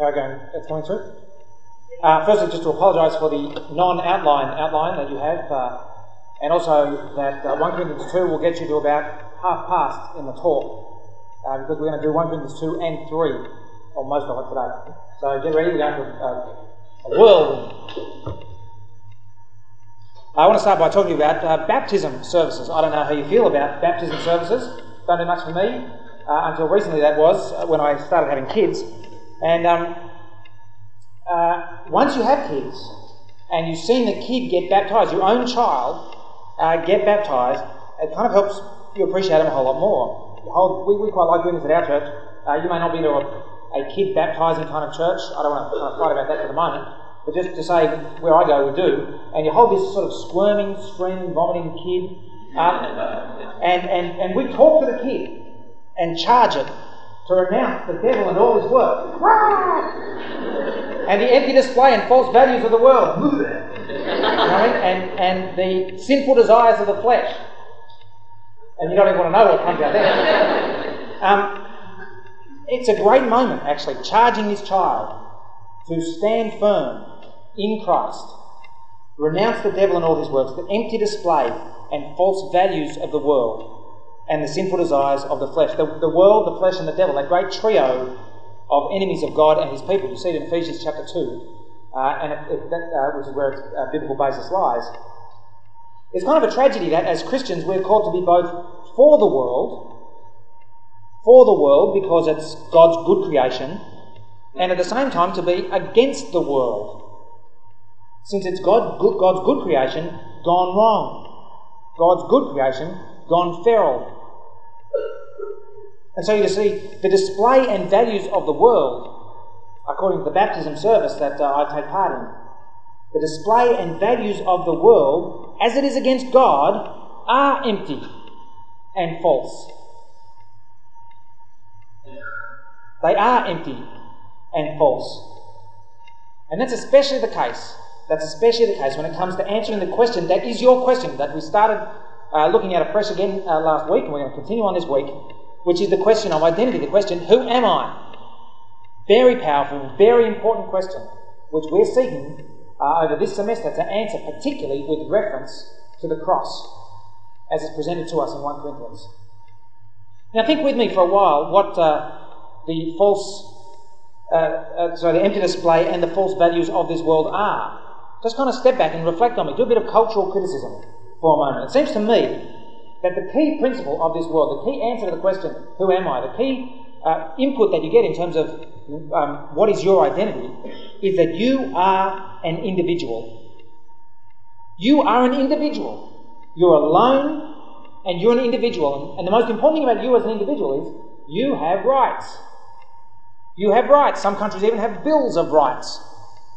How are going? That's coming through. Uh, firstly, just to apologise for the non-outline outline that you have, uh, and also that uh, 1 Corinthians 2 will get you to about half past in the talk, uh, because we're going to do 1 Corinthians 2 and 3, or most of it today. So get ready, we're going to uh, a whirlwind. I want to start by talking about uh, baptism services. I don't know how you feel about baptism services. Don't do much for me. until recently, that was when I started having kids. And um, uh, once you have kids and you've seen the kid get baptized, your own child uh, get baptized, it kind of helps you appreciate them a whole lot more. Whole, we, we, quite like doing this at our church. Uh, you may not be to a, a, kid baptizing kind of church. I don't want to kind of fight about that for the moment. But just to say where I go, we do. And you hold this sort of squirming, screaming, vomiting kid. Uh, and, and, and we talk to the kid and charge it to renounce the devil and all his work. and the empty display and false values of the world. and, and the sinful desires of the flesh. And you don't even want to know what comes out there. Um, it's a great moment, actually, charging this child to stand firm in Christ, renounce the devil and all his works, the empty display and false values of the world and the sinful desires of the flesh. The, the world, the flesh, and the devil, that great trio of enemies of God and his people. You see it in Ephesians chapter 2, uh, and it, it, that, uh, which is where its uh, biblical basis lies. It's kind of a tragedy that as Christians we're called to be both for the world, for the world because it's God's good creation, and at the same time to be against the world, since it's God, God's good creation gone wrong. God's good creation gone feral. And so you see, the display and values of the world, according to the baptism service that uh, I take part in, the display and values of the world, as it is against God, are empty and false. They are empty and false. And that's especially the case. That's especially the case when it comes to answering the question that is your question that we started uh, looking at afresh again uh, last week, and we're going to continue on this week which is the question of identity, the question, who am I? Very powerful, very important question, which we're seeking uh, over this semester to answer, particularly with reference to the cross, as it's presented to us in 1 Corinthians. Now, think with me for a while what uh, the false, uh, uh sorry, the empty display and the false values of this world are. Just kind of step back and reflect on me. Do a bit of cultural criticism for a moment. It seems to me that the key principle of this world, the key answer to the question, who am I, the key uh, input that you get in terms of um, what is your identity, is that you are an individual. You are an individual. You're alone and you're an individual. And the most important thing about you as an individual is you have rights. You have rights. Some countries even have bills of rights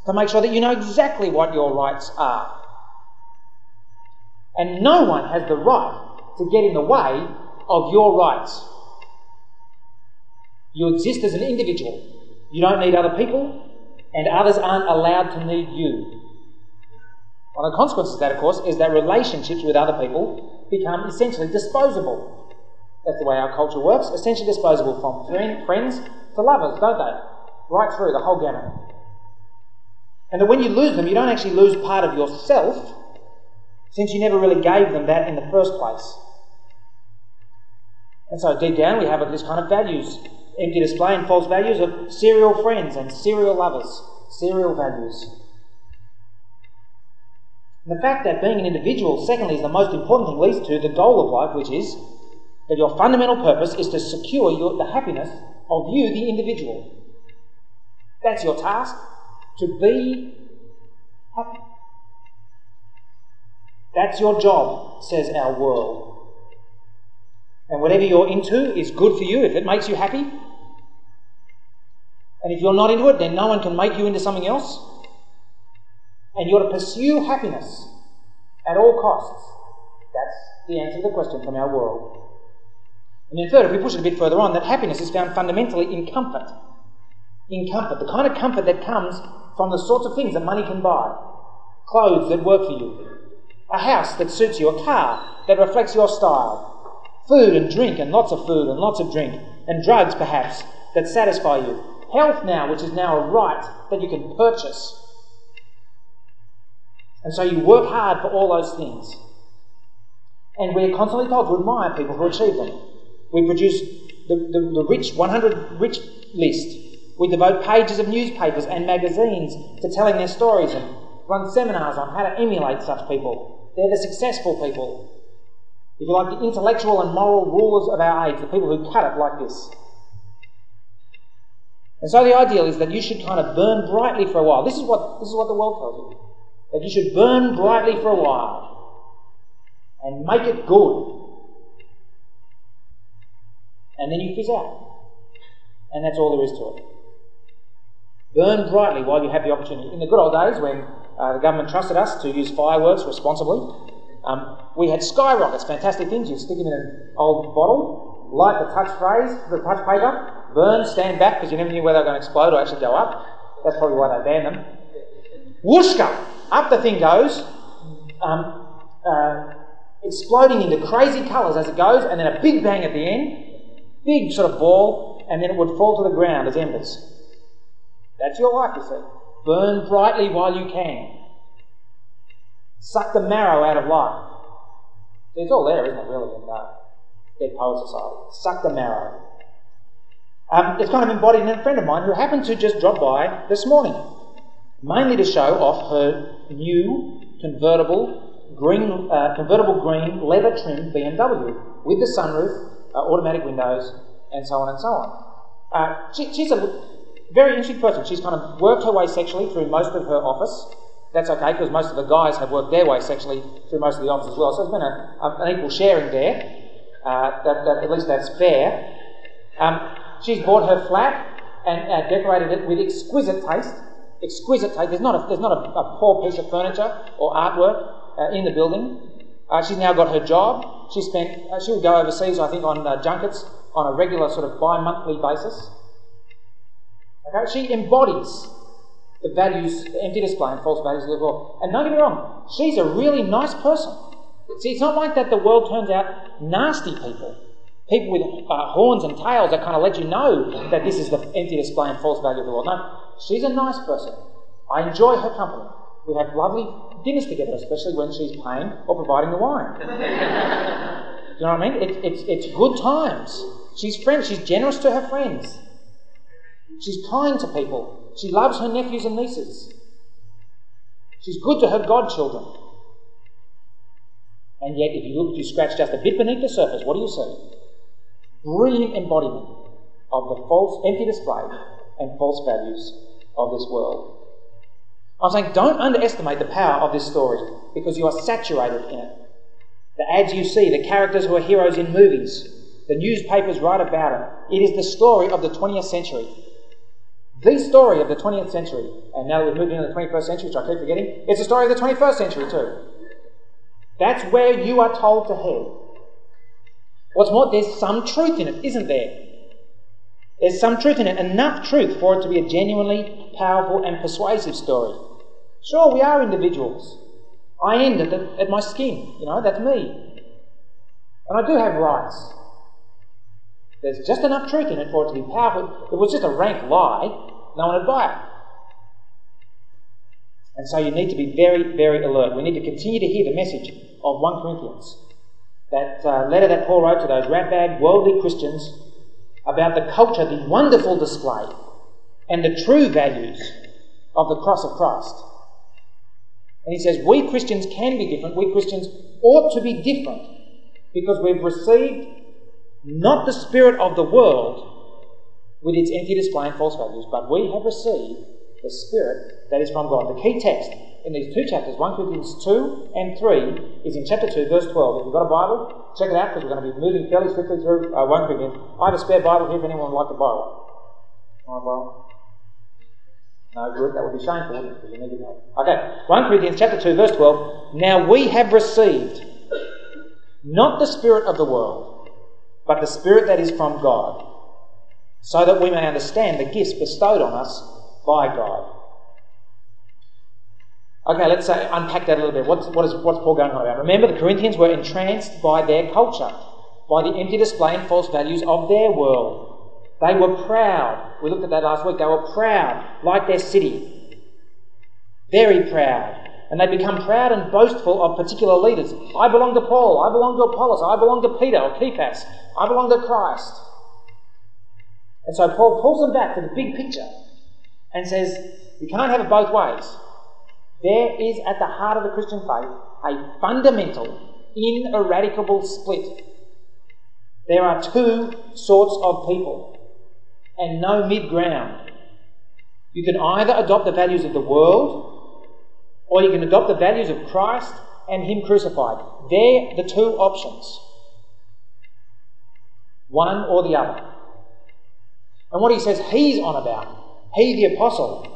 to make sure that you know exactly what your rights are. And no one has the right to get in the way of your rights. You exist as an individual. You don't need other people, and others aren't allowed to need you. One of the consequences of that, of course, is that relationships with other people become essentially disposable. That's the way our culture works, essentially disposable from friends to lovers, don't they? Right through the whole gamut. And that when you lose them, you don't actually lose part of yourself, since you never really gave them that in the first place. And so deep down we have this kind of values, empty display and false values of serial friends and serial lovers, serial values. And the fact that being an individual, secondly, is the most important thing leads to the goal of life, which is that your fundamental purpose is to secure your, the happiness of you, the individual. That's your task, to be happy. That's your job, says our world. And whatever you're into is good for you if it makes you happy. And if you're not into it, then no one can make you into something else. And you're to pursue happiness at all costs. That's the answer to the question from our world. And then, third, if we push it a bit further on, that happiness is found fundamentally in comfort. In comfort, the kind of comfort that comes from the sorts of things that money can buy clothes that work for you, a house that suits you, a car that reflects your style, food and drink and lots of food and lots of drink, and drugs perhaps that satisfy you, health now, which is now a right that you can purchase. And so you work hard for all those things. And we're constantly told to admire people who achieve them. We produce the, the, the rich 100 rich list. We devote pages of newspapers and magazines to telling their stories and run seminars on how to emulate such people. They're the successful people. If you like, the intellectual and moral rulers of our age, the people who cut it like this. And so the ideal is that you should kind of burn brightly for a while. This is what, this is what the world tells you. That you should burn brightly for a while and make it good. And then you fizz out. And that's all there is to it. Burn brightly while you have the opportunity. In the good old days when uh, the government trusted us to use fireworks responsibly, um, we had skyrockets, fantastic things. You stick them in an old bottle, light the touch phrase, the touch paper, burn, stand back because you never knew whether they were going to explode or actually go up. That's probably why they banned them. Whooshka! Up the thing goes, um, uh, exploding into crazy colours as it goes, and then a big bang at the end, big sort of ball, and then it would fall to the ground as embers. That's your life, you see. Burn brightly while you can. Suck the marrow out of life. It's all there, isn't it, really, in uh, Dead Poet Society? Suck the marrow. Um, it's kind of embodied in a friend of mine who happened to just drop by this morning, mainly to show off her new convertible green, uh, convertible green leather trimmed BMW with the sunroof, uh, automatic windows, and so on and so on. Uh, she, she's a very interesting person. She's kind of worked her way sexually through most of her office. That's okay because most of the guys have worked their way sexually through most of the office as well. So there's been a, a, an equal sharing there. Uh, that, that, at least that's fair. Um, she's bought her flat and uh, decorated it with exquisite taste. Exquisite taste. There's not a, there's not a, a poor piece of furniture or artwork uh, in the building. Uh, she's now got her job. She spent. Uh, she would go overseas, I think, on uh, junkets on a regular sort of bi-monthly basis. Okay, she embodies the values, the empty display and false values of the world. And don't get me wrong, she's a really nice person. See, it's not like that the world turns out nasty people. People with uh, horns and tails that kind of let you know that this is the empty display and false value of the world. No, she's a nice person. I enjoy her company. We have lovely dinners together, especially when she's paying or providing the wine. Do you know what I mean? It, it's, it's good times. She's friends. She's generous to her friends. She's kind to people. She loves her nephews and nieces. She's good to her godchildren. And yet, if you look, you scratch just a bit beneath the surface, what do you see? Brilliant embodiment of the false, empty display and false values of this world. I'm saying don't underestimate the power of this story because you are saturated in it. The ads you see, the characters who are heroes in movies, the newspapers write about it. It is the story of the 20th century. The story of the 20th century. And now that we've moved into the 21st century, which I keep forgetting, it's the story of the 21st century too. That's where you are told to head. What's more, there's some truth in it, isn't there? There's some truth in it, enough truth for it to be a genuinely powerful and persuasive story. Sure, we are individuals. I end at, the, at my skin, you know, that's me. And I do have rights. There's just enough truth in it for it to be powerful. If it was just a rank lie, no one would buy it. And so you need to be very, very alert. We need to continue to hear the message of 1 Corinthians. That uh, letter that Paul wrote to those ratbag, worldly Christians about the culture, the wonderful display, and the true values of the cross of Christ. And he says, We Christians can be different. We Christians ought to be different because we've received not the spirit of the world with its empty display and false values, but we have received the spirit that is from God. The key text in these two chapters, 1 Corinthians 2 and 3, is in chapter 2, verse 12. If you've got a Bible, check it out because we're going to be moving fairly swiftly through uh, 1 Corinthians. I have a spare Bible here if anyone would like to borrow. Want to borrow? No, good. That would be shameful, it? Okay, 1 Corinthians chapter 2, verse 12. Now we have received not the spirit of the world, but the spirit that is from God, so that we may understand the gifts bestowed on us by God. Okay, let's say, unpack that a little bit. What's, what is, what's Paul going on about? Remember, the Corinthians were entranced by their culture, by the empty display and false values of their world. They were proud. We looked at that last week. They were proud, like their city. Very proud. And they become proud and boastful of particular leaders. I belong to Paul. I belong to Apollos. I belong to Peter or Cephas. I belong to Christ. And so Paul pulls them back to the big picture and says, you can't have it both ways. There is at the heart of the Christian faith a fundamental, ineradicable split. There are two sorts of people and no mid ground. You can either adopt the values of the world or you can adopt the values of Christ and Him crucified. They're the two options. One or the other. And what he says he's on about, he the apostle,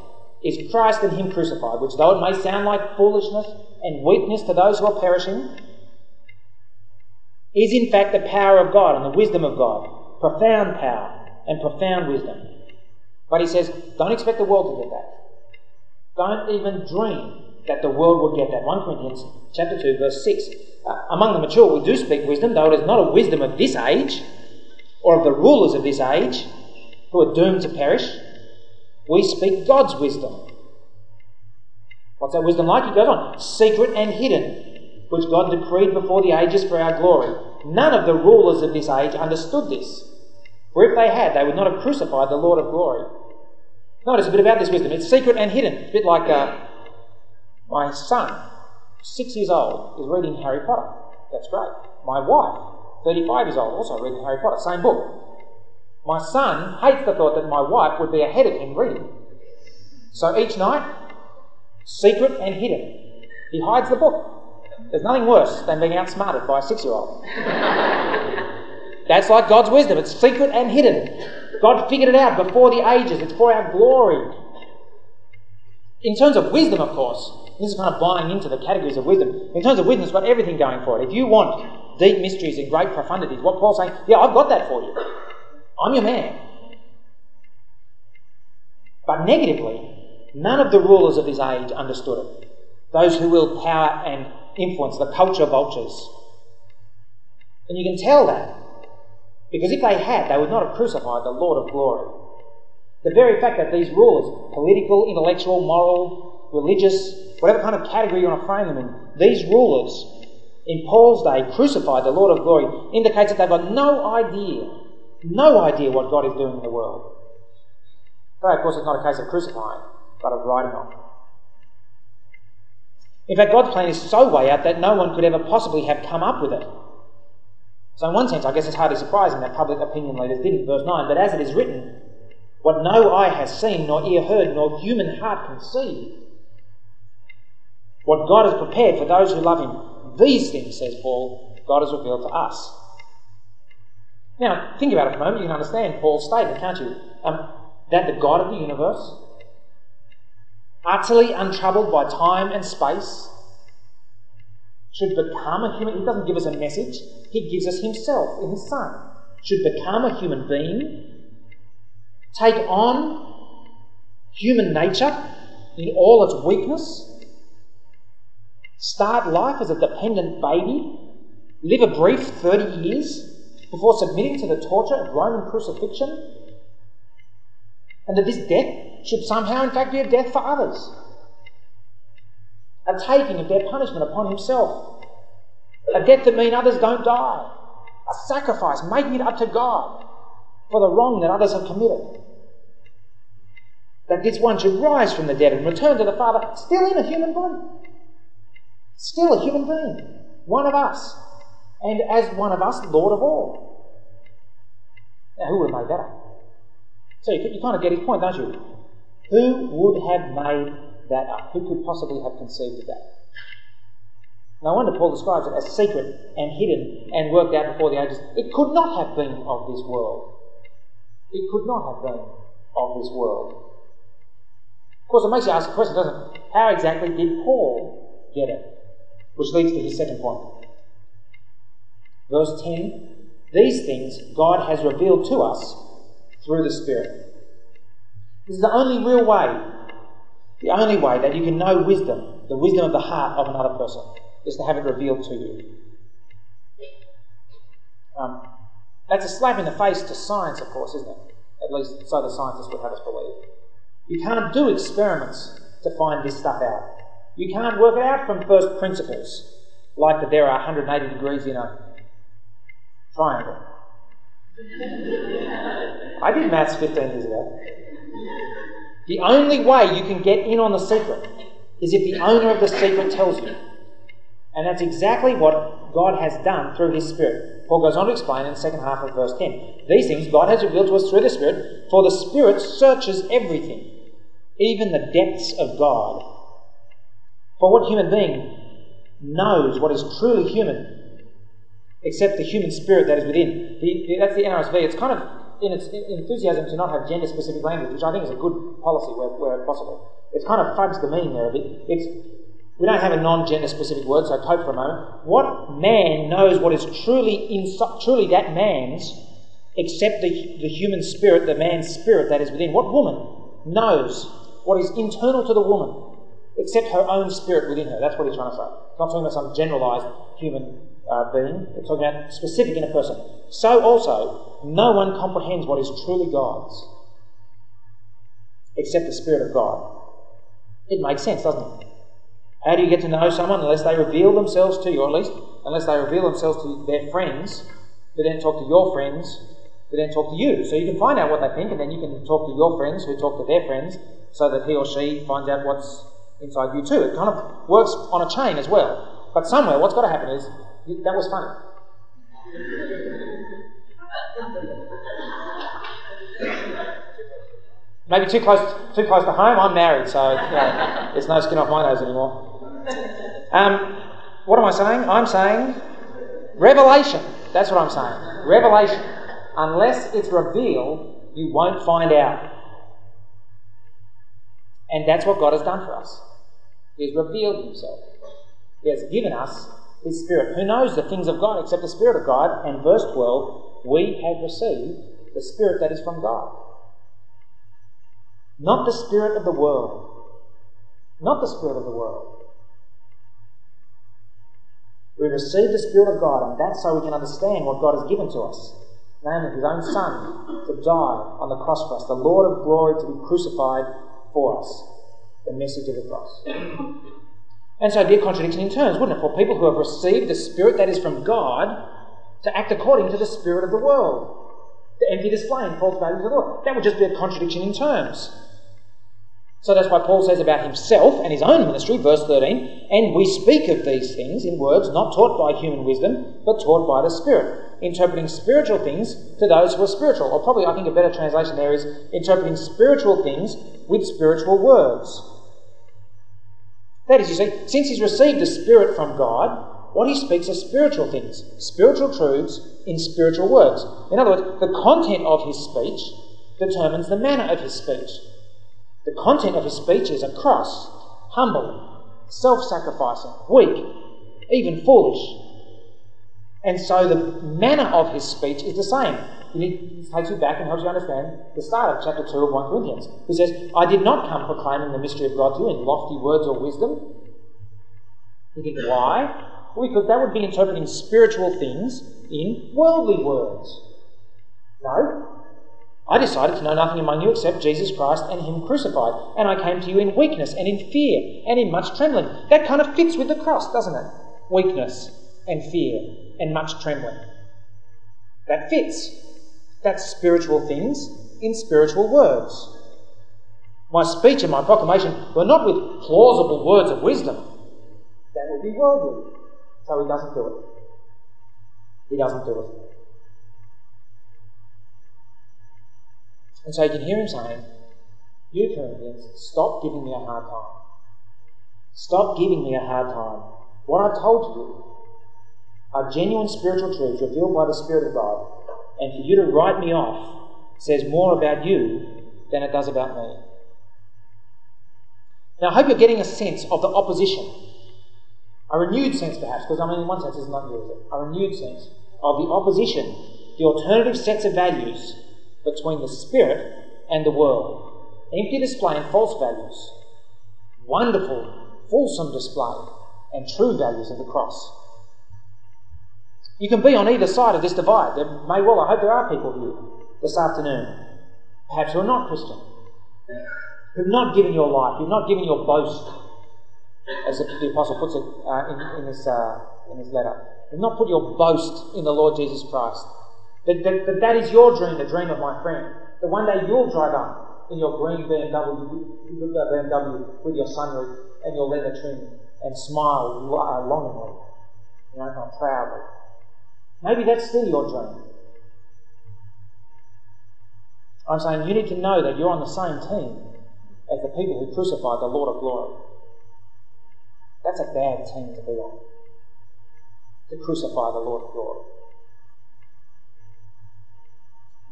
is Christ and Him crucified, which though it may sound like foolishness and weakness to those who are perishing, is in fact the power of God and the wisdom of God. Profound power and profound wisdom. But he says, don't expect the world to get that. Don't even dream that the world will get that. 1 Corinthians chapter 2, verse 6. Uh, among the mature we do speak wisdom, though it is not a wisdom of this age, or of the rulers of this age, who are doomed to perish. We speak God's wisdom. What's that wisdom like? He goes on, secret and hidden, which God decreed before the ages for our glory. None of the rulers of this age understood this. For if they had, they would not have crucified the Lord of glory. Notice a bit about this wisdom. It's secret and hidden. It's a bit like uh, my son, six years old, is reading Harry Potter. That's great. My wife, 35 years old, also reading Harry Potter, same book. My son hates the thought that my wife would be ahead of him reading. So each night, secret and hidden, he hides the book. There's nothing worse than being outsmarted by a six year old. That's like God's wisdom. It's secret and hidden. God figured it out before the ages. It's for our glory. In terms of wisdom, of course, this is kind of buying into the categories of wisdom. In terms of wisdom, it's got everything going for it. If you want deep mysteries and great profundities, what Paul's saying, yeah, I've got that for you. I'm your man. But negatively, none of the rulers of his age understood it. Those who wield power and influence, the culture vultures. And you can tell that because if they had, they would not have crucified the Lord of glory. The very fact that these rulers, political, intellectual, moral, religious, whatever kind of category you want to frame them in, these rulers in Paul's day crucified the Lord of glory indicates that they've got no idea no idea what God is doing in the world. Though, of course, it's not a case of crucifying, but of writing off. In fact, God's plan is so way out that no one could ever possibly have come up with it. So, in one sense, I guess it's hardly surprising that public opinion leaders didn't. Verse 9, but as it is written, what no eye has seen, nor ear heard, nor human heart conceived, what God has prepared for those who love Him, these things, says Paul, God has revealed to us. Now, think about it for a moment. You can understand Paul's statement, can't you? Um, that the God of the universe, utterly untroubled by time and space, should become a human. He doesn't give us a message, he gives us himself in his Son. Should become a human being, take on human nature in all its weakness, start life as a dependent baby, live a brief 30 years before submitting to the torture of Roman crucifixion? And that this death should somehow, in fact, be a death for others. A taking of their punishment upon himself. A death that means others don't die. A sacrifice, making it up to God for the wrong that others have committed. That this one should rise from the dead and return to the Father, still in a human body. Still a human being. One of us and as one of us, Lord of all. Now, who would have made that up? So you, you kind of get his point, don't you? Who would have made that up? Who could possibly have conceived of that? No wonder Paul describes it as secret and hidden and worked out before the ages. It could not have been of this world. It could not have been of this world. Of course, it makes you ask a question, doesn't it? How exactly did Paul get it? Which leads to his second point. Verse 10 These things God has revealed to us through the Spirit. This is the only real way, the only way that you can know wisdom, the wisdom of the heart of another person, is to have it revealed to you. Um, that's a slap in the face to science, of course, isn't it? At least so the scientists would have us believe. You can't do experiments to find this stuff out. You can't work it out from first principles, like that there are 180 degrees in a triangle. I did maths 15 years ago. The only way you can get in on the secret is if the owner of the secret tells you. And that's exactly what God has done through His Spirit. Paul goes on to explain in the second half of verse 10. These things God has revealed to us through the Spirit, for the Spirit searches everything, even the depths of God. For what human being knows what is truly human except the human spirit that is within? The, that's the NRSV. It's kind of in its enthusiasm to not have gender specific language, which I think is a good policy where, where possible. It's kind of fudged the meaning there a bit. It's we don't have a non-gender specific word, so cope for a moment. What man knows what is truly inside, truly that man's, except the, the human spirit, the man's spirit that is within? What woman knows what is internal to the woman, except her own spirit within her? That's what he's trying to say. It's not talking about some generalised human uh, being. It's talking about specific in a person. So also, no one comprehends what is truly God's, except the Spirit of God. It makes sense, doesn't it? How do you get to know someone unless they reveal themselves to you, or at least unless they reveal themselves to their friends, who then talk to your friends, who then talk to you? So you can find out what they think, and then you can talk to your friends who talk to their friends, so that he or she finds out what's inside you too. It kind of works on a chain as well. But somewhere, what's got to happen is that was funny. Maybe too close, too close to home. I'm married, so you there's no skin off my nose anymore. Um, what am I saying? I'm saying revelation. That's what I'm saying. Revelation. Unless it's revealed, you won't find out. And that's what God has done for us. He has revealed Himself. He has given us His Spirit. Who knows the things of God except the Spirit of God? And verse 12, we have received the Spirit that is from God. Not the Spirit of the world. Not the Spirit of the world we receive the Spirit of God, and that's so we can understand what God has given to us namely His own Son to die on the cross for us, the Lord of glory to be crucified for us. The message of the cross. And so it'd be a contradiction in terms, wouldn't it, for people who have received the Spirit that is from God to act according to the Spirit of the world, to empty display and false values of the world. That would just be a contradiction in terms. So that's why Paul says about himself and his own ministry, verse 13, and we speak of these things in words not taught by human wisdom, but taught by the Spirit, interpreting spiritual things to those who are spiritual. Or probably, I think a better translation there is interpreting spiritual things with spiritual words. That is, you see, since he's received the Spirit from God, what he speaks are spiritual things, spiritual truths in spiritual words. In other words, the content of his speech determines the manner of his speech. The content of his speech is a cross, humble, self sacrificing, weak, even foolish. And so the manner of his speech is the same. He takes you back and helps you understand the start of chapter 2 of 1 Corinthians. He says, I did not come proclaiming the mystery of God to you in lofty words or wisdom. You why? Well, because that would be interpreting spiritual things in worldly words. No, I decided to know nothing among you except Jesus Christ and Him crucified. And I came to you in weakness and in fear and in much trembling. That kind of fits with the cross, doesn't it? Weakness and fear and much trembling. That fits. That's spiritual things in spiritual words. My speech and my proclamation were not with plausible words of wisdom. That would be worldly. So he doesn't do it. He doesn't do it. And so you can hear him saying, You Corinthians, stop giving me a hard time. Stop giving me a hard time. What I've told you are genuine spiritual truths revealed by the Spirit of God, and for you to write me off says more about you than it does about me. Now, I hope you're getting a sense of the opposition. A renewed sense, perhaps, because I mean, in one sense, it's not new, is it? A renewed sense of the opposition, the alternative sets of values between the spirit and the world. Empty display and false values. Wonderful, fulsome display and true values of the cross. You can be on either side of this divide. There may well, I hope there are people here this afternoon perhaps who are not Christian, who've not given your life, you've not given your boast, as the apostle puts it uh, in, in, this, uh, in this letter. You've not put your boast in the Lord Jesus Christ. That, that, that, that is your dream, the dream of my friend. That one day you'll drive up in your green BMW, BMW with your sunroof and your leather trim and smile longingly, you know, not proudly. Maybe that's still your dream. I'm saying you need to know that you're on the same team as the people who crucified the Lord of glory. That's a bad team to be on. To crucify the Lord of glory.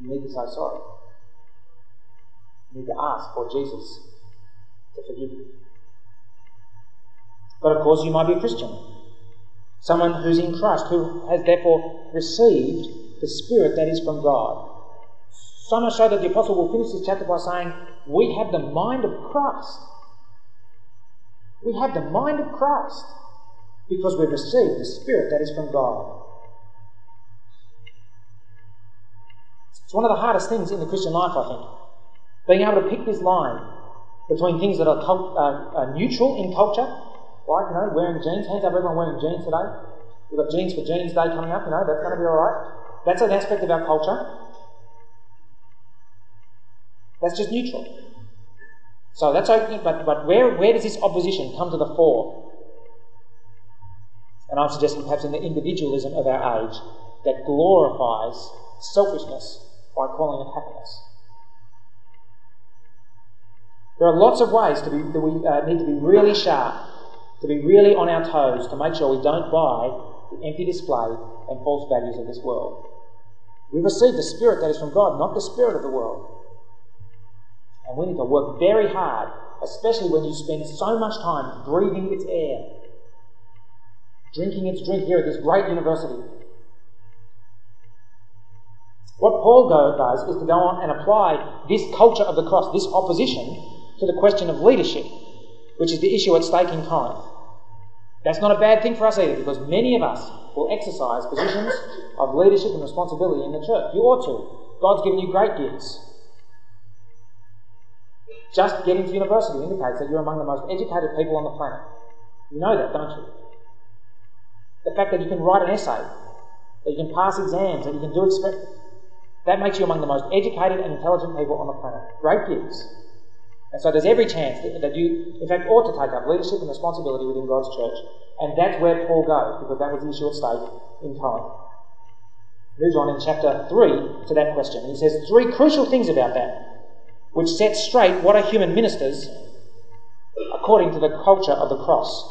You need to say sorry. You need to ask for Jesus to forgive you. But of course, you might be a Christian. Someone who's in Christ, who has therefore received the Spirit that is from God. So much so that the Apostle will finish this chapter by saying, We have the mind of Christ. We have the mind of Christ because we've received the Spirit that is from God. It's one of the hardest things in the Christian life, I think. Being able to pick this line between things that are, cult- uh, are neutral in culture Right, you know, wearing jeans. Hands up, everyone wearing jeans today. We've got Jeans for Genes Day coming up, you know, that's going to be alright. That's an aspect of our culture. That's just neutral. So that's okay, but, but where, where does this opposition come to the fore? And I'm suggesting perhaps in the individualism of our age that glorifies selfishness by calling it happiness. There are lots of ways to be, that we uh, need to be really sharp to be really on our toes to make sure we don't buy the empty display and false values of this world. We receive the Spirit that is from God, not the Spirit of the world. And we need to work very hard, especially when you spend so much time breathing its air, drinking its drink here at this great university. What Paul does is to go on and apply this culture of the cross, this opposition, to the question of leadership, which is the issue at stake in Corinth. That's not a bad thing for us either, because many of us will exercise positions of leadership and responsibility in the church. You ought to. God's given you great gifts. Just getting to university indicates that you're among the most educated people on the planet. You know that, don't you? The fact that you can write an essay, that you can pass exams, that you can do experiments, that makes you among the most educated and intelligent people on the planet. Great gifts. And so there's every chance that, that you, in fact, ought to take up leadership and responsibility within God's church. And that's where Paul goes, because that was the issue at stake in Corinth. Moves on in chapter 3 to that question. He says three crucial things about that, which set straight what are human ministers according to the culture of the cross.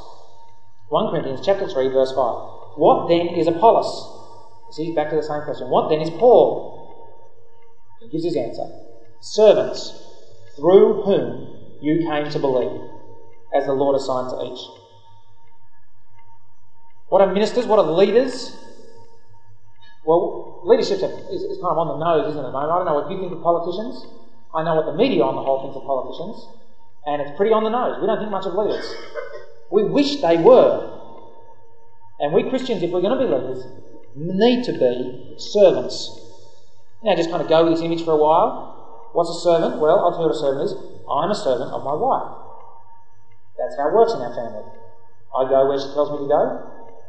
1 Corinthians chapter 3, verse 5. What then is Apollos? See, he's back to the same question. What then is Paul? He gives his answer. Servants through whom you came to believe, as the Lord assigned to each. What are ministers? What are leaders? Well, leadership is, kind of on the nose, isn't it? I don't know what you think of politicians. I know what the media on the whole thinks of politicians, and it's pretty on the nose. We don't think much of leaders. We wish they were. And we Christians, if we're going to be leaders, need to be servants. Now, just kind of go with this image for a while. What's a servant? Well, I'll tell you what a servant is. I'm a servant of my wife. That's how it works in our family. I go where she tells me to go.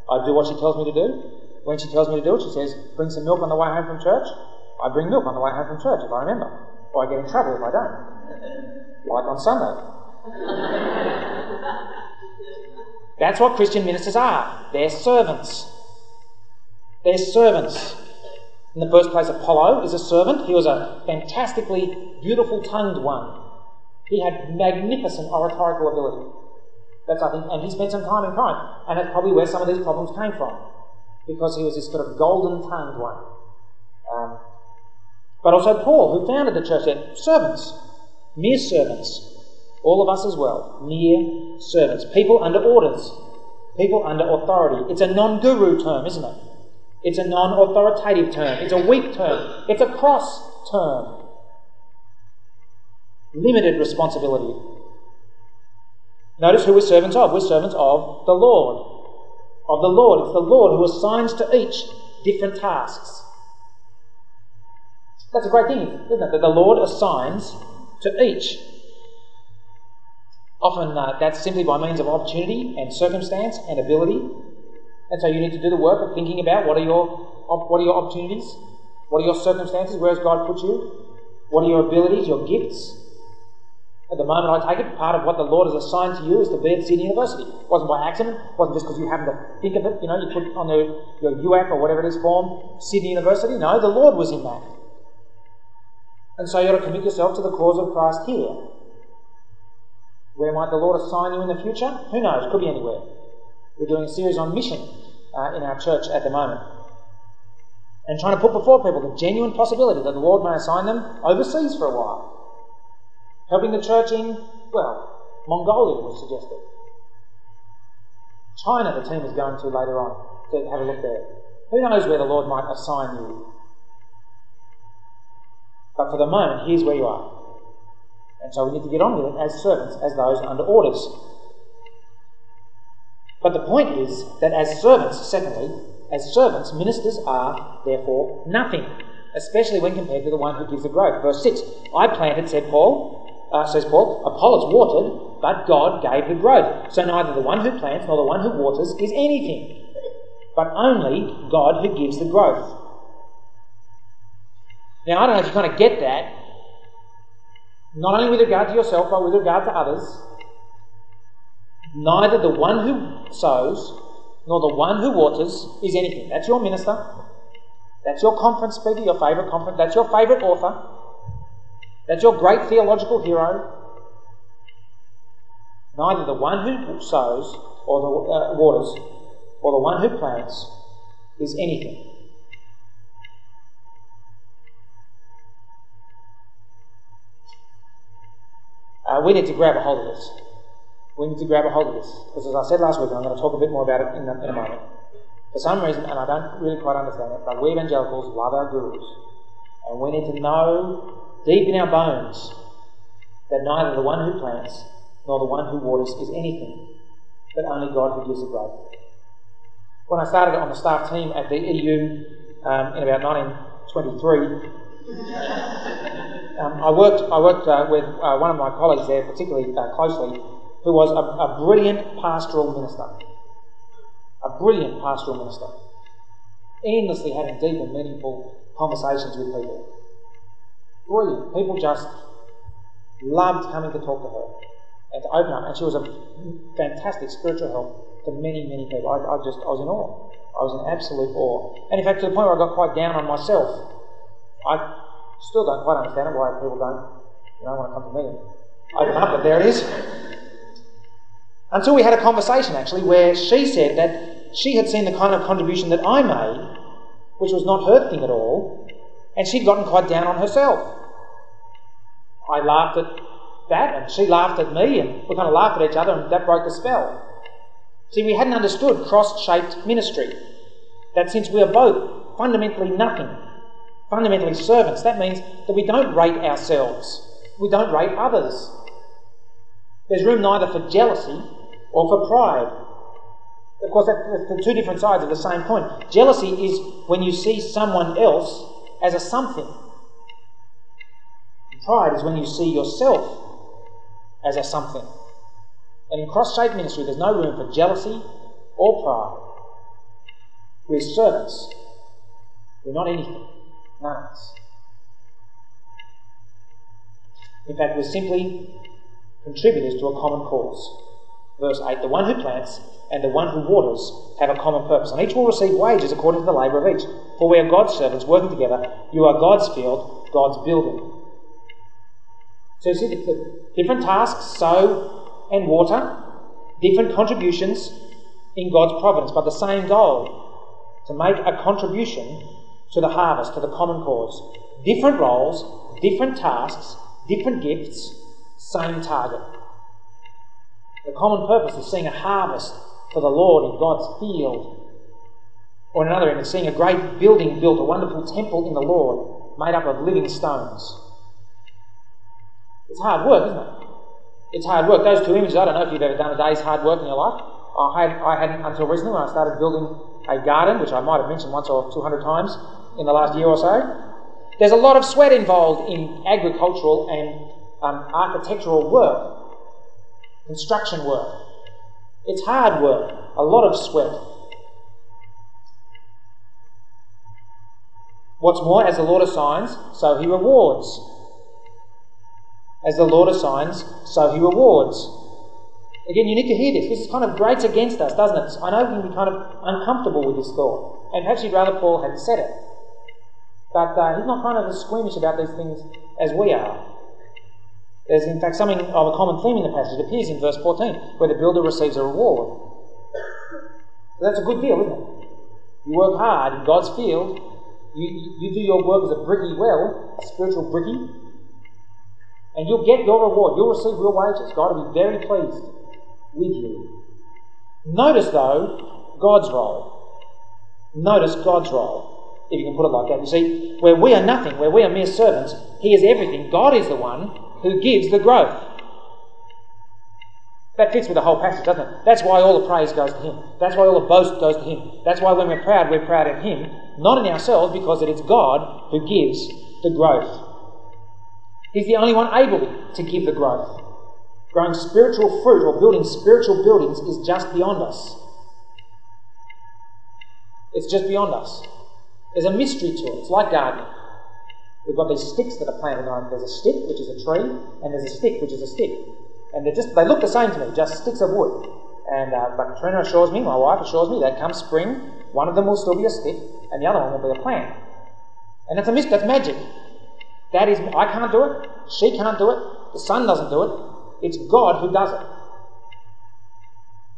I do what she tells me to do. When she tells me to do it, she says, bring some milk on the way home from church. I bring milk on the way home from church if I remember. Or I get in trouble if I don't. Like on Sunday. That's what Christian ministers are. They're servants. They're servants. In the first place, Apollo is a servant. He was a fantastically beautiful tongued one. He had magnificent oratorical ability. That's, I think, and he spent some time in Corinth, and that's probably where some of these problems came from, because he was this sort of golden tongued one. Um, but also Paul, who founded the church there, servants, mere servants. All of us as well, mere servants. People under orders, people under authority. It's a non guru term, isn't it? It's a non authoritative term. It's a weak term. It's a cross term. Limited responsibility. Notice who we're servants of. We're servants of the Lord. Of the Lord. It's the Lord who assigns to each different tasks. That's a great thing, isn't it? That the Lord assigns to each. Often uh, that's simply by means of opportunity and circumstance and ability. And so you need to do the work of thinking about what are your what are your opportunities, what are your circumstances, where has God put you, what are your abilities, your gifts. At the moment, I take it, part of what the Lord has assigned to you is to be at Sydney University. It wasn't by accident, it wasn't just because you happened to think of it, you know, you put on the, your UAC or whatever it is form, Sydney University. No, the Lord was in that. And so you ought to commit yourself to the cause of Christ here. Where might the Lord assign you in the future? Who knows? Could be anywhere. We're doing a series on mission uh, in our church at the moment. And trying to put before people the genuine possibility that the Lord may assign them overseas for a while. Helping the church in, well, Mongolia was suggested. China, the team is going to later on to have a look there. Who knows where the Lord might assign you? But for the moment, here's where you are. And so we need to get on with it as servants, as those under orders. But the point is that as servants, secondly, as servants, ministers are therefore nothing, especially when compared to the one who gives the growth. Verse 6 I planted, said Paul, uh, says Paul, Apollos watered, but God gave the growth. So neither the one who plants nor the one who waters is anything, but only God who gives the growth. Now, I don't know if you kind of get that, not only with regard to yourself, but with regard to others. Neither the one who sows nor the one who waters is anything. That's your minister. That's your conference speaker, your favourite conference. That's your favourite author. That's your great theological hero. Neither the one who sows or the uh, waters or the one who plants is anything. Uh, we need to grab a hold of this. We need to grab a hold of this. Because as I said last week, and I'm going to talk a bit more about it in a, in a moment. For some reason, and I don't really quite understand it, but we evangelicals love our gurus. And we need to know deep in our bones that neither the one who plants nor the one who waters is anything, but only God who gives the growth. When I started on the staff team at the EU um, in about 1923, um, I worked, I worked uh, with uh, one of my colleagues there particularly uh, closely, who was a, a, brilliant pastoral minister. A brilliant pastoral minister. Endlessly having deep and meaningful conversations with people. Brilliant. People just loved coming to talk to her and to open up. And she was a fantastic spiritual help to many, many people. I, I just, I was in awe. I was in absolute awe. And in fact, to the point where I got quite down on myself. I Still don't quite understand why people don't, you know, want to come to me open up, but there it is. Until we had a conversation actually where she said that she had seen the kind of contribution that I made, which was not her thing at all, and she'd gotten quite down on herself. I laughed at that, and she laughed at me, and we kind of laughed at each other, and that broke the spell. See, we hadn't understood cross shaped ministry. That since we are both fundamentally nothing, fundamentally servants. That means that we don't rate ourselves, we don't rate others. There's room neither for jealousy or for pride. Of course, that's the two different sides of the same coin. Jealousy is when you see someone else as a something. Pride is when you see yourself as a something. And in cross shaped ministry, there's no room for jealousy or pride. We're servants, we're not anything. None. In fact, we're simply contributors to a common cause. Verse 8 The one who plants and the one who waters have a common purpose, and each will receive wages according to the labour of each. For we are God's servants working together. You are God's field, God's building. So you see the different tasks, sow and water, different contributions in God's providence, but the same goal to make a contribution to the harvest, to the common cause. Different roles, different tasks, different gifts, same target. The common purpose is seeing a harvest for the Lord in God's field. Or in another end, seeing a great building built, a wonderful temple in the Lord made up of living stones. It's hard work, isn't it? It's hard work. Those two images, I don't know if you've ever done a day's hard work in your life. I, had, I hadn't until recently when I started building a garden, which I might have mentioned once or 200 times in the last year or so. There's a lot of sweat involved in agricultural and um, architectural work, construction work. It's hard work, a lot of sweat. What's more, as the Lord assigns, so he rewards. As the Lord assigns, so he rewards. Again, you need to hear this. This is kind of grates against us, doesn't it? I know we can be kind of uncomfortable with this thought. And perhaps you'd rather Paul hadn't said it. But uh, he's not kind of as squeamish about these things as we are. There's, in fact, something of a common theme in the passage. It appears in verse 14, where the builder receives a reward. So that's a good deal, isn't it? You work hard in God's field, you, you do your work as a bricky well, a spiritual bricky, and you'll get your reward. You'll receive real wages. God will be very pleased with you. Notice, though, God's role. Notice God's role, if you can put it like that. You see, where we are nothing, where we are mere servants, He is everything. God is the one who gives the growth. That fits with the whole passage, doesn't it? That's why all the praise goes to Him. That's why all the boast goes to Him. That's why when we're proud, we're proud of Him, not in ourselves, because it is God who gives the growth. He's the only one able to give the growth. Growing spiritual fruit or building spiritual buildings is just beyond us. It's just beyond us. There's a mystery to it. It's like gardening. We've got these sticks that are planted on. There's a stick, which is a tree, and there's a stick, which is a stick. And they just they look the same to me, just sticks of wood. And uh, but Katrina assures me, my wife assures me, that come spring, one of them will still be a stick, and the other one will be a plant. And that's a mystery. That's magic. That is, I can't do it. She can't do it. The sun doesn't do it. It's God who does it.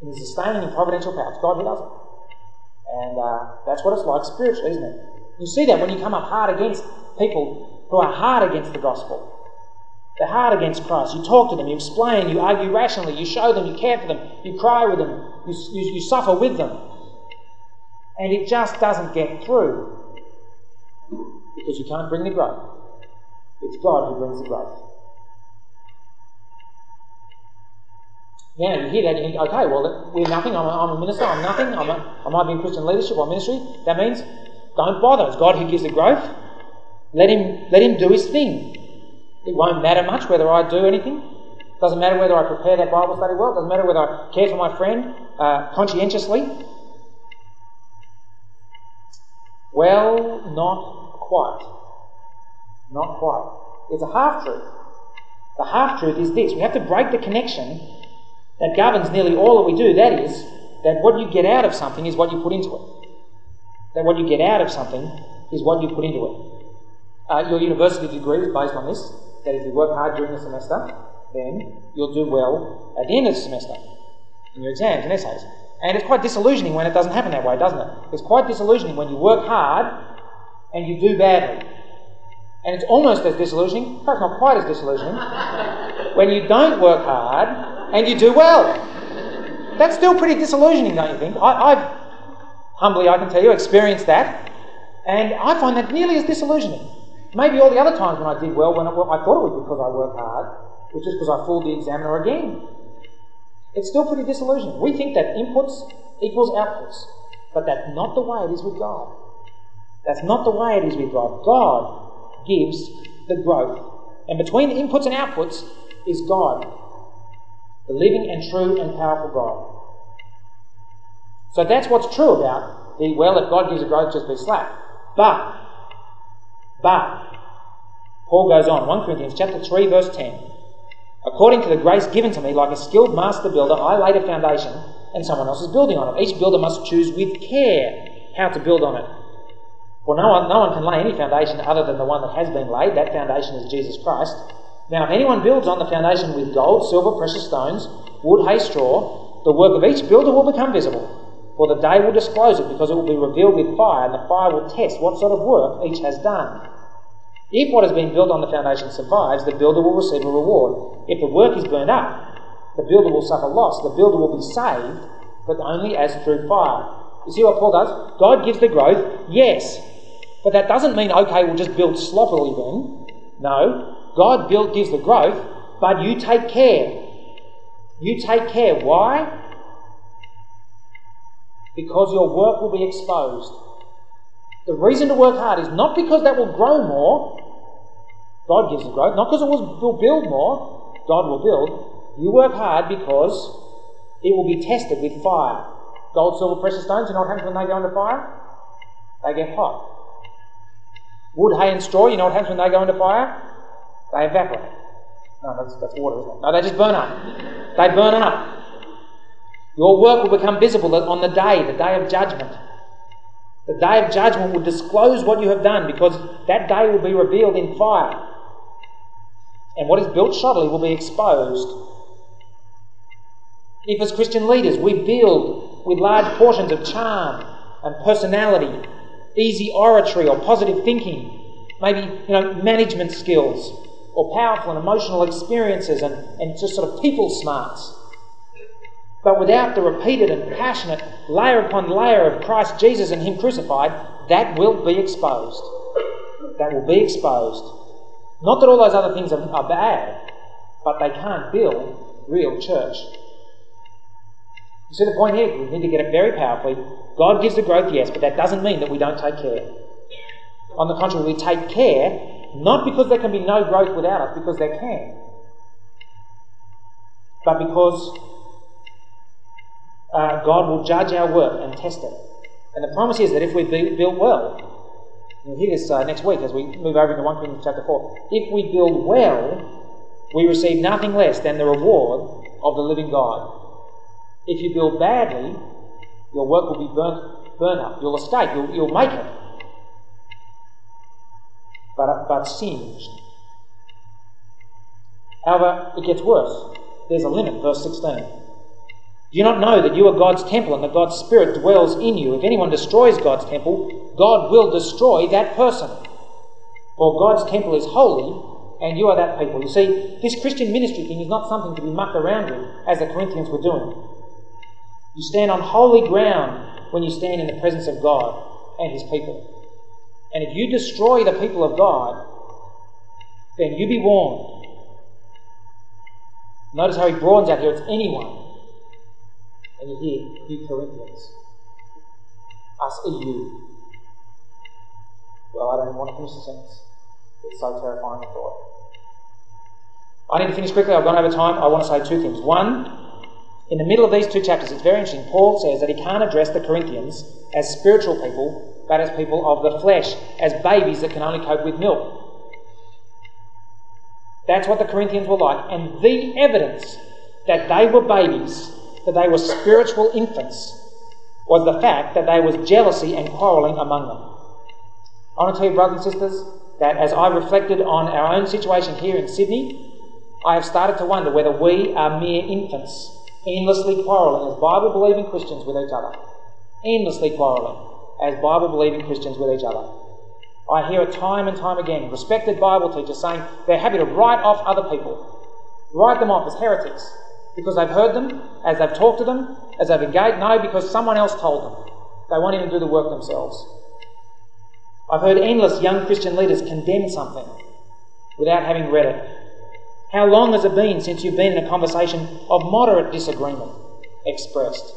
In His sustaining and providential power, it's God who does it. And uh, that's what it's like spiritually, isn't it? You see that when you come up hard against people who are hard against the gospel. They're hard against Christ. You talk to them, you explain, you argue rationally, you show them, you care for them, you cry with them, you, you, you suffer with them. And it just doesn't get through because you can't bring the growth. It's God who brings the growth. Now you hear that you think, okay, well, we're nothing. I'm a, I'm a minister. I'm nothing. I'm a, I might be in Christian leadership or ministry. That means don't bother. It's God who gives the growth. Let him, let him do his thing. It won't matter much whether I do anything. It Doesn't matter whether I prepare that Bible study well. It Doesn't matter whether I care for my friend uh, conscientiously. Well, not quite. Not quite. It's a half truth. The half truth is this we have to break the connection that governs nearly all that we do. That is, that what you get out of something is what you put into it. That what you get out of something is what you put into it. Uh, your university degree is based on this that if you work hard during the semester, then you'll do well at the end of the semester in your exams and essays. And it's quite disillusioning when it doesn't happen that way, doesn't it? It's quite disillusioning when you work hard and you do badly. And it's almost as disillusioning, perhaps not quite as disillusioning, when you don't work hard and you do well. That's still pretty disillusioning, don't you think? I, have humbly, I can tell you, experienced that, and I find that nearly as disillusioning. Maybe all the other times when I did well, when I, well, I thought it was because I worked hard, was just because I fooled the examiner again. It's still pretty disillusioning. We think that inputs equals outputs, but that's not the way it is with God. That's not the way it is with God. God gives the growth. And between the inputs and outputs is God, the living and true and powerful God. So that's what's true about the well, if God gives a growth, just be slack. But but, Paul goes on, 1 Corinthians chapter 3, verse 10. According to the grace given to me, like a skilled master builder, I laid a foundation and someone else is building on it. Each builder must choose with care how to build on it. For no one, no one can lay any foundation other than the one that has been laid. That foundation is Jesus Christ. Now, if anyone builds on the foundation with gold, silver, precious stones, wood, hay, straw, the work of each builder will become visible. For the day will disclose it, because it will be revealed with fire, and the fire will test what sort of work each has done. If what has been built on the foundation survives, the builder will receive a reward. If the work is burned up, the builder will suffer loss. The builder will be saved, but only as through fire. You see what Paul does? God gives the growth, yes. But that doesn't mean, okay, we'll just build sloppily then. No. God build, gives the growth, but you take care. You take care. Why? Because your work will be exposed. The reason to work hard is not because that will grow more. God gives the growth. Not because it will build more. God will build. You work hard because it will be tested with fire. Gold, silver, precious stones, you know what happens when they go into fire? They get hot. Wood, hay, and straw, you know what happens when they go into fire? They evaporate. No, that's, that's water, isn't it? No, they just burn up. They burn up. Your work will become visible on the day, the day of judgment. The day of judgment will disclose what you have done because that day will be revealed in fire. And what is built shoddily will be exposed. If, as Christian leaders, we build with large portions of charm and personality, easy oratory or positive thinking, maybe you know management skills or powerful and emotional experiences and, and just sort of people smarts, but without the repeated and passionate layer upon layer of Christ Jesus and Him crucified, that will be exposed. That will be exposed. Not that all those other things are, are bad, but they can't build real church. You see the point here? We need to get it very powerfully. God gives the growth, yes, but that doesn't mean that we don't take care. On the contrary, we take care not because there can be no growth without us, because there can, but because uh, God will judge our work and test it. And the promise is that if we build well, you'll hear this uh, next week as we move over into 1 Corinthians chapter 4. If we build well, we receive nothing less than the reward of the living God. If you build badly, your work will be burnt, burnt up. You'll escape. You'll, you'll make it. But, but singed. However, it gets worse. There's a limit, verse 16. Do you not know that you are God's temple and that God's Spirit dwells in you? If anyone destroys God's temple, God will destroy that person. For God's temple is holy, and you are that people. You see, this Christian ministry thing is not something to be mucked around with, as the Corinthians were doing. You stand on holy ground when you stand in the presence of God and His people. And if you destroy the people of God, then you be warned. Notice how he broadens out here it's anyone and you hear, Corinthians, us you. Well, I don't want to finish the sentence. It's so terrifying a thought. I need to finish quickly. I've gone over time. I want to say two things. One, in the middle of these two chapters, it's very interesting. Paul says that he can't address the Corinthians as spiritual people, but as people of the flesh, as babies that can only cope with milk. That's what the Corinthians were like. And the evidence that they were babies that they were spiritual infants was the fact that there was jealousy and quarrelling among them. I want to tell you, brothers and sisters, that as I reflected on our own situation here in Sydney, I have started to wonder whether we are mere infants, endlessly quarrelling as Bible believing Christians with each other. Endlessly quarrelling as Bible believing Christians with each other. I hear it time and time again respected Bible teachers saying they're happy to write off other people, write them off as heretics, because they've heard them, as they've talked to them, as they've engaged? No, because someone else told them. They won't even do the work themselves. I've heard endless young Christian leaders condemn something without having read it. How long has it been since you've been in a conversation of moderate disagreement expressed?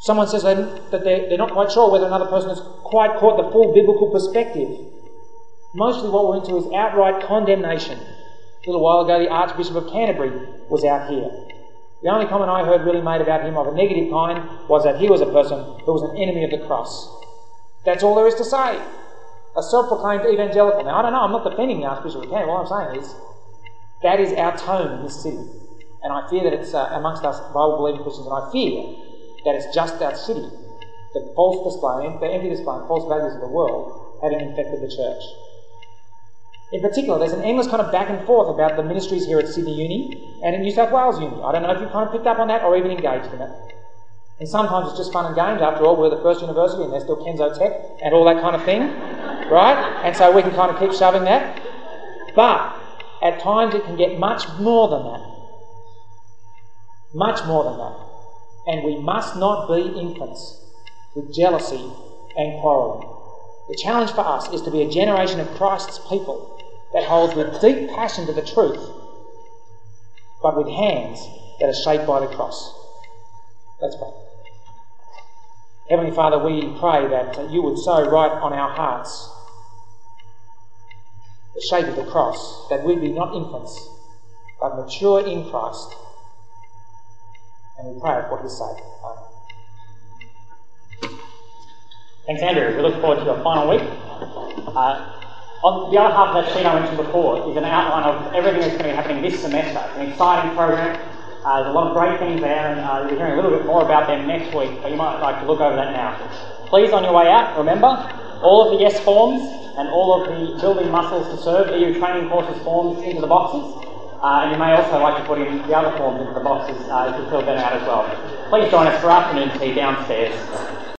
Someone says that they're not quite sure whether another person has quite caught the full biblical perspective. Mostly what we're into is outright condemnation a little while ago, the Archbishop of Canterbury was out here. The only comment I heard really made about him of a negative kind was that he was a person who was an enemy of the cross. That's all there is to say. A self proclaimed evangelical. Now, I don't know, I'm not defending the Archbishop of Canterbury. What I'm saying is that is our tone in this city. And I fear that it's uh, amongst us Bible believing Christians, and I fear that it's just our city, the false display, the empty display, false values of the world having infected the church. In particular, there's an endless kind of back and forth about the ministries here at Sydney Uni and at New South Wales Uni. I don't know if you've kind of picked up on that or even engaged in it. And sometimes it's just fun and games. After all, we're the first university and they're still Kenso Tech and all that kind of thing, right? And so we can kind of keep shoving that. But at times it can get much more than that. Much more than that. And we must not be infants with jealousy and quarrelling. The challenge for us is to be a generation of Christ's people that holds with deep passion to the truth, but with hands that are shaped by the cross. Let's pray. Heavenly Father, we pray that you would so write on our hearts the shape of the cross, that we be not infants, but mature in Christ. And we pray for his sake. Amen. Thanks, Andrew. We look forward to your final week. Uh, on the other half of that sheet I mentioned before is an outline of everything that's going to be happening this semester. It's an exciting program. Uh, there's a lot of great things there, and uh, you'll be hearing a little bit more about them next week, but you might like to look over that now. Please, on your way out, remember all of the yes forms and all of the building muscles to serve EU training courses forms into the boxes. Uh, and you may also like to put in the other forms into the boxes uh, if you fill them out as well. Please join us for afternoon tea downstairs.